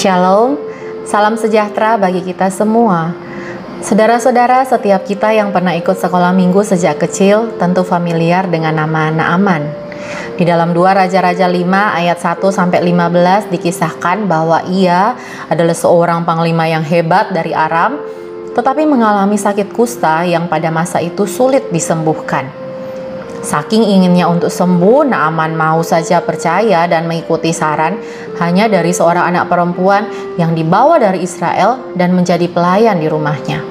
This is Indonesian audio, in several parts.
Shalom, salam sejahtera bagi kita semua. Saudara-saudara, setiap kita yang pernah ikut sekolah minggu sejak kecil tentu familiar dengan nama Naaman. Di dalam dua Raja-Raja 5 ayat 1 sampai 15 dikisahkan bahwa ia adalah seorang panglima yang hebat dari Aram, tetapi mengalami sakit kusta yang pada masa itu sulit disembuhkan. Saking inginnya untuk sembuh, Naaman mau saja percaya dan mengikuti saran hanya dari seorang anak perempuan yang dibawa dari Israel dan menjadi pelayan di rumahnya.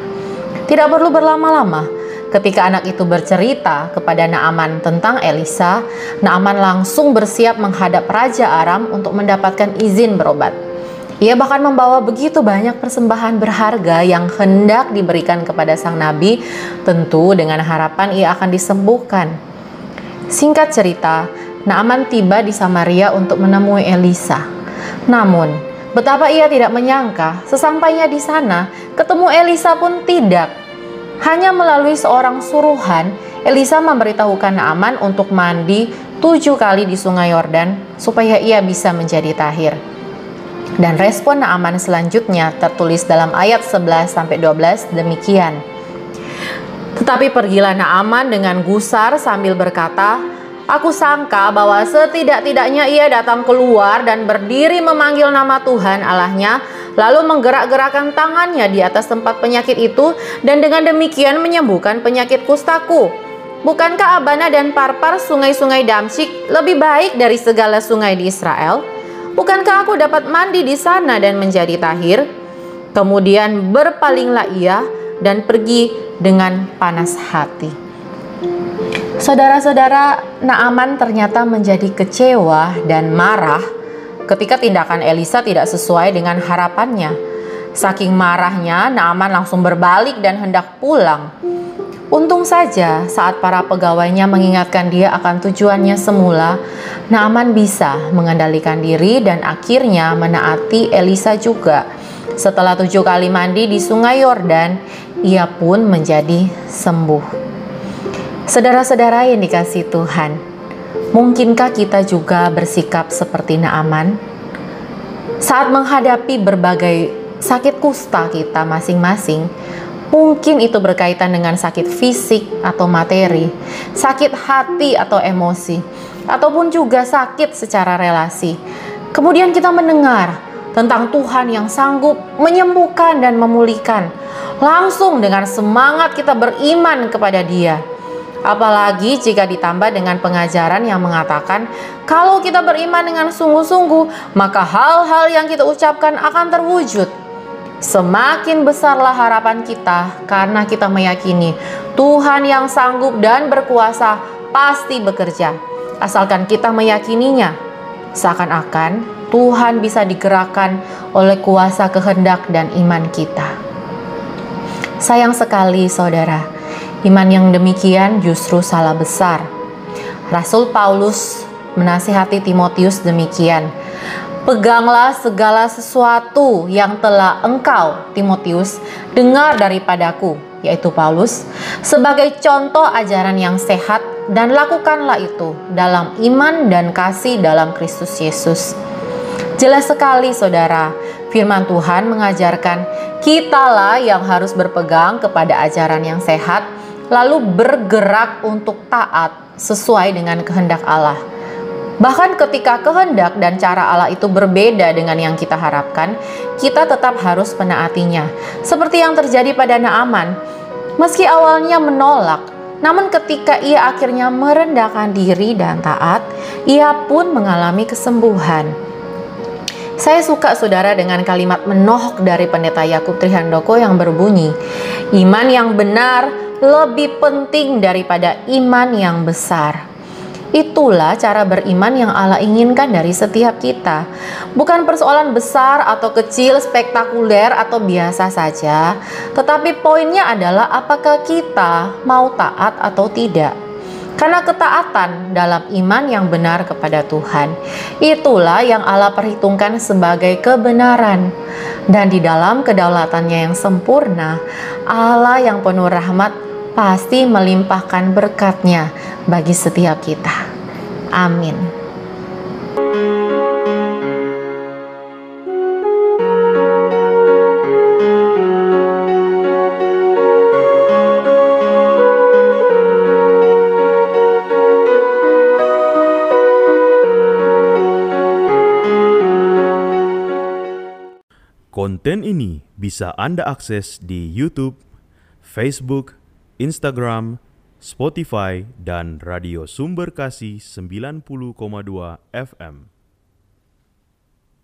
Tidak perlu berlama-lama, ketika anak itu bercerita kepada Naaman tentang Elisa, Naaman langsung bersiap menghadap Raja Aram untuk mendapatkan izin berobat. Ia bahkan membawa begitu banyak persembahan berharga yang hendak diberikan kepada sang nabi, tentu dengan harapan ia akan disembuhkan. Singkat cerita, Naaman tiba di Samaria untuk menemui Elisa. Namun, betapa ia tidak menyangka, sesampainya di sana, ketemu Elisa pun tidak. Hanya melalui seorang suruhan, Elisa memberitahukan Naaman untuk mandi tujuh kali di sungai Yordan supaya ia bisa menjadi tahir. Dan respon Naaman selanjutnya tertulis dalam ayat 11-12 demikian. Tetapi pergilah Naaman dengan gusar sambil berkata, Aku sangka bahwa setidak-tidaknya ia datang keluar dan berdiri memanggil nama Tuhan Allahnya, lalu menggerak-gerakkan tangannya di atas tempat penyakit itu dan dengan demikian menyembuhkan penyakit kustaku. Bukankah Abana dan Parpar sungai-sungai Damsyik lebih baik dari segala sungai di Israel? Bukankah aku dapat mandi di sana dan menjadi tahir? Kemudian berpalinglah ia dan pergi dengan panas hati. Saudara-saudara, Naaman ternyata menjadi kecewa dan marah ketika tindakan Elisa tidak sesuai dengan harapannya. Saking marahnya, Naaman langsung berbalik dan hendak pulang. Untung saja saat para pegawainya mengingatkan dia akan tujuannya semula, Naaman bisa mengendalikan diri dan akhirnya menaati Elisa juga. Setelah tujuh kali mandi di sungai Yordan, ia pun menjadi sembuh. Saudara-saudara yang dikasih Tuhan, mungkinkah kita juga bersikap seperti Naaman? Saat menghadapi berbagai sakit kusta kita masing-masing, mungkin itu berkaitan dengan sakit fisik atau materi, sakit hati atau emosi, ataupun juga sakit secara relasi. Kemudian kita mendengar tentang Tuhan yang sanggup menyembuhkan dan memulihkan. Langsung dengan semangat kita beriman kepada Dia. Apalagi jika ditambah dengan pengajaran yang mengatakan, kalau kita beriman dengan sungguh-sungguh, maka hal-hal yang kita ucapkan akan terwujud. Semakin besarlah harapan kita karena kita meyakini Tuhan yang sanggup dan berkuasa pasti bekerja, asalkan kita meyakininya. Seakan-akan Tuhan bisa digerakkan oleh kuasa kehendak dan iman kita. Sayang sekali, saudara, iman yang demikian justru salah besar. Rasul Paulus menasihati Timotius demikian: Peganglah segala sesuatu yang telah engkau, Timotius, dengar daripadaku, yaitu Paulus, sebagai contoh ajaran yang sehat dan lakukanlah itu dalam iman dan kasih dalam Kristus Yesus. Jelas sekali saudara, firman Tuhan mengajarkan kitalah yang harus berpegang kepada ajaran yang sehat lalu bergerak untuk taat sesuai dengan kehendak Allah. Bahkan ketika kehendak dan cara Allah itu berbeda dengan yang kita harapkan, kita tetap harus menaatinya. Seperti yang terjadi pada Naaman. Meski awalnya menolak, namun ketika ia akhirnya merendahkan diri dan taat, ia pun mengalami kesembuhan. Saya suka saudara dengan kalimat menohok dari pendeta Yakub Trihandoko yang berbunyi, iman yang benar lebih penting daripada iman yang besar. Itulah cara beriman yang Allah inginkan dari setiap kita. Bukan persoalan besar atau kecil, spektakuler atau biasa saja, tetapi poinnya adalah apakah kita mau taat atau tidak. Karena ketaatan dalam iman yang benar kepada Tuhan, itulah yang Allah perhitungkan sebagai kebenaran. Dan di dalam kedaulatannya yang sempurna, Allah yang penuh rahmat pasti melimpahkan berkatnya bagi setiap kita. Amin. Konten ini bisa Anda akses di YouTube, Facebook, Instagram, Spotify, dan Radio Sumber Kasih 90,2 FM.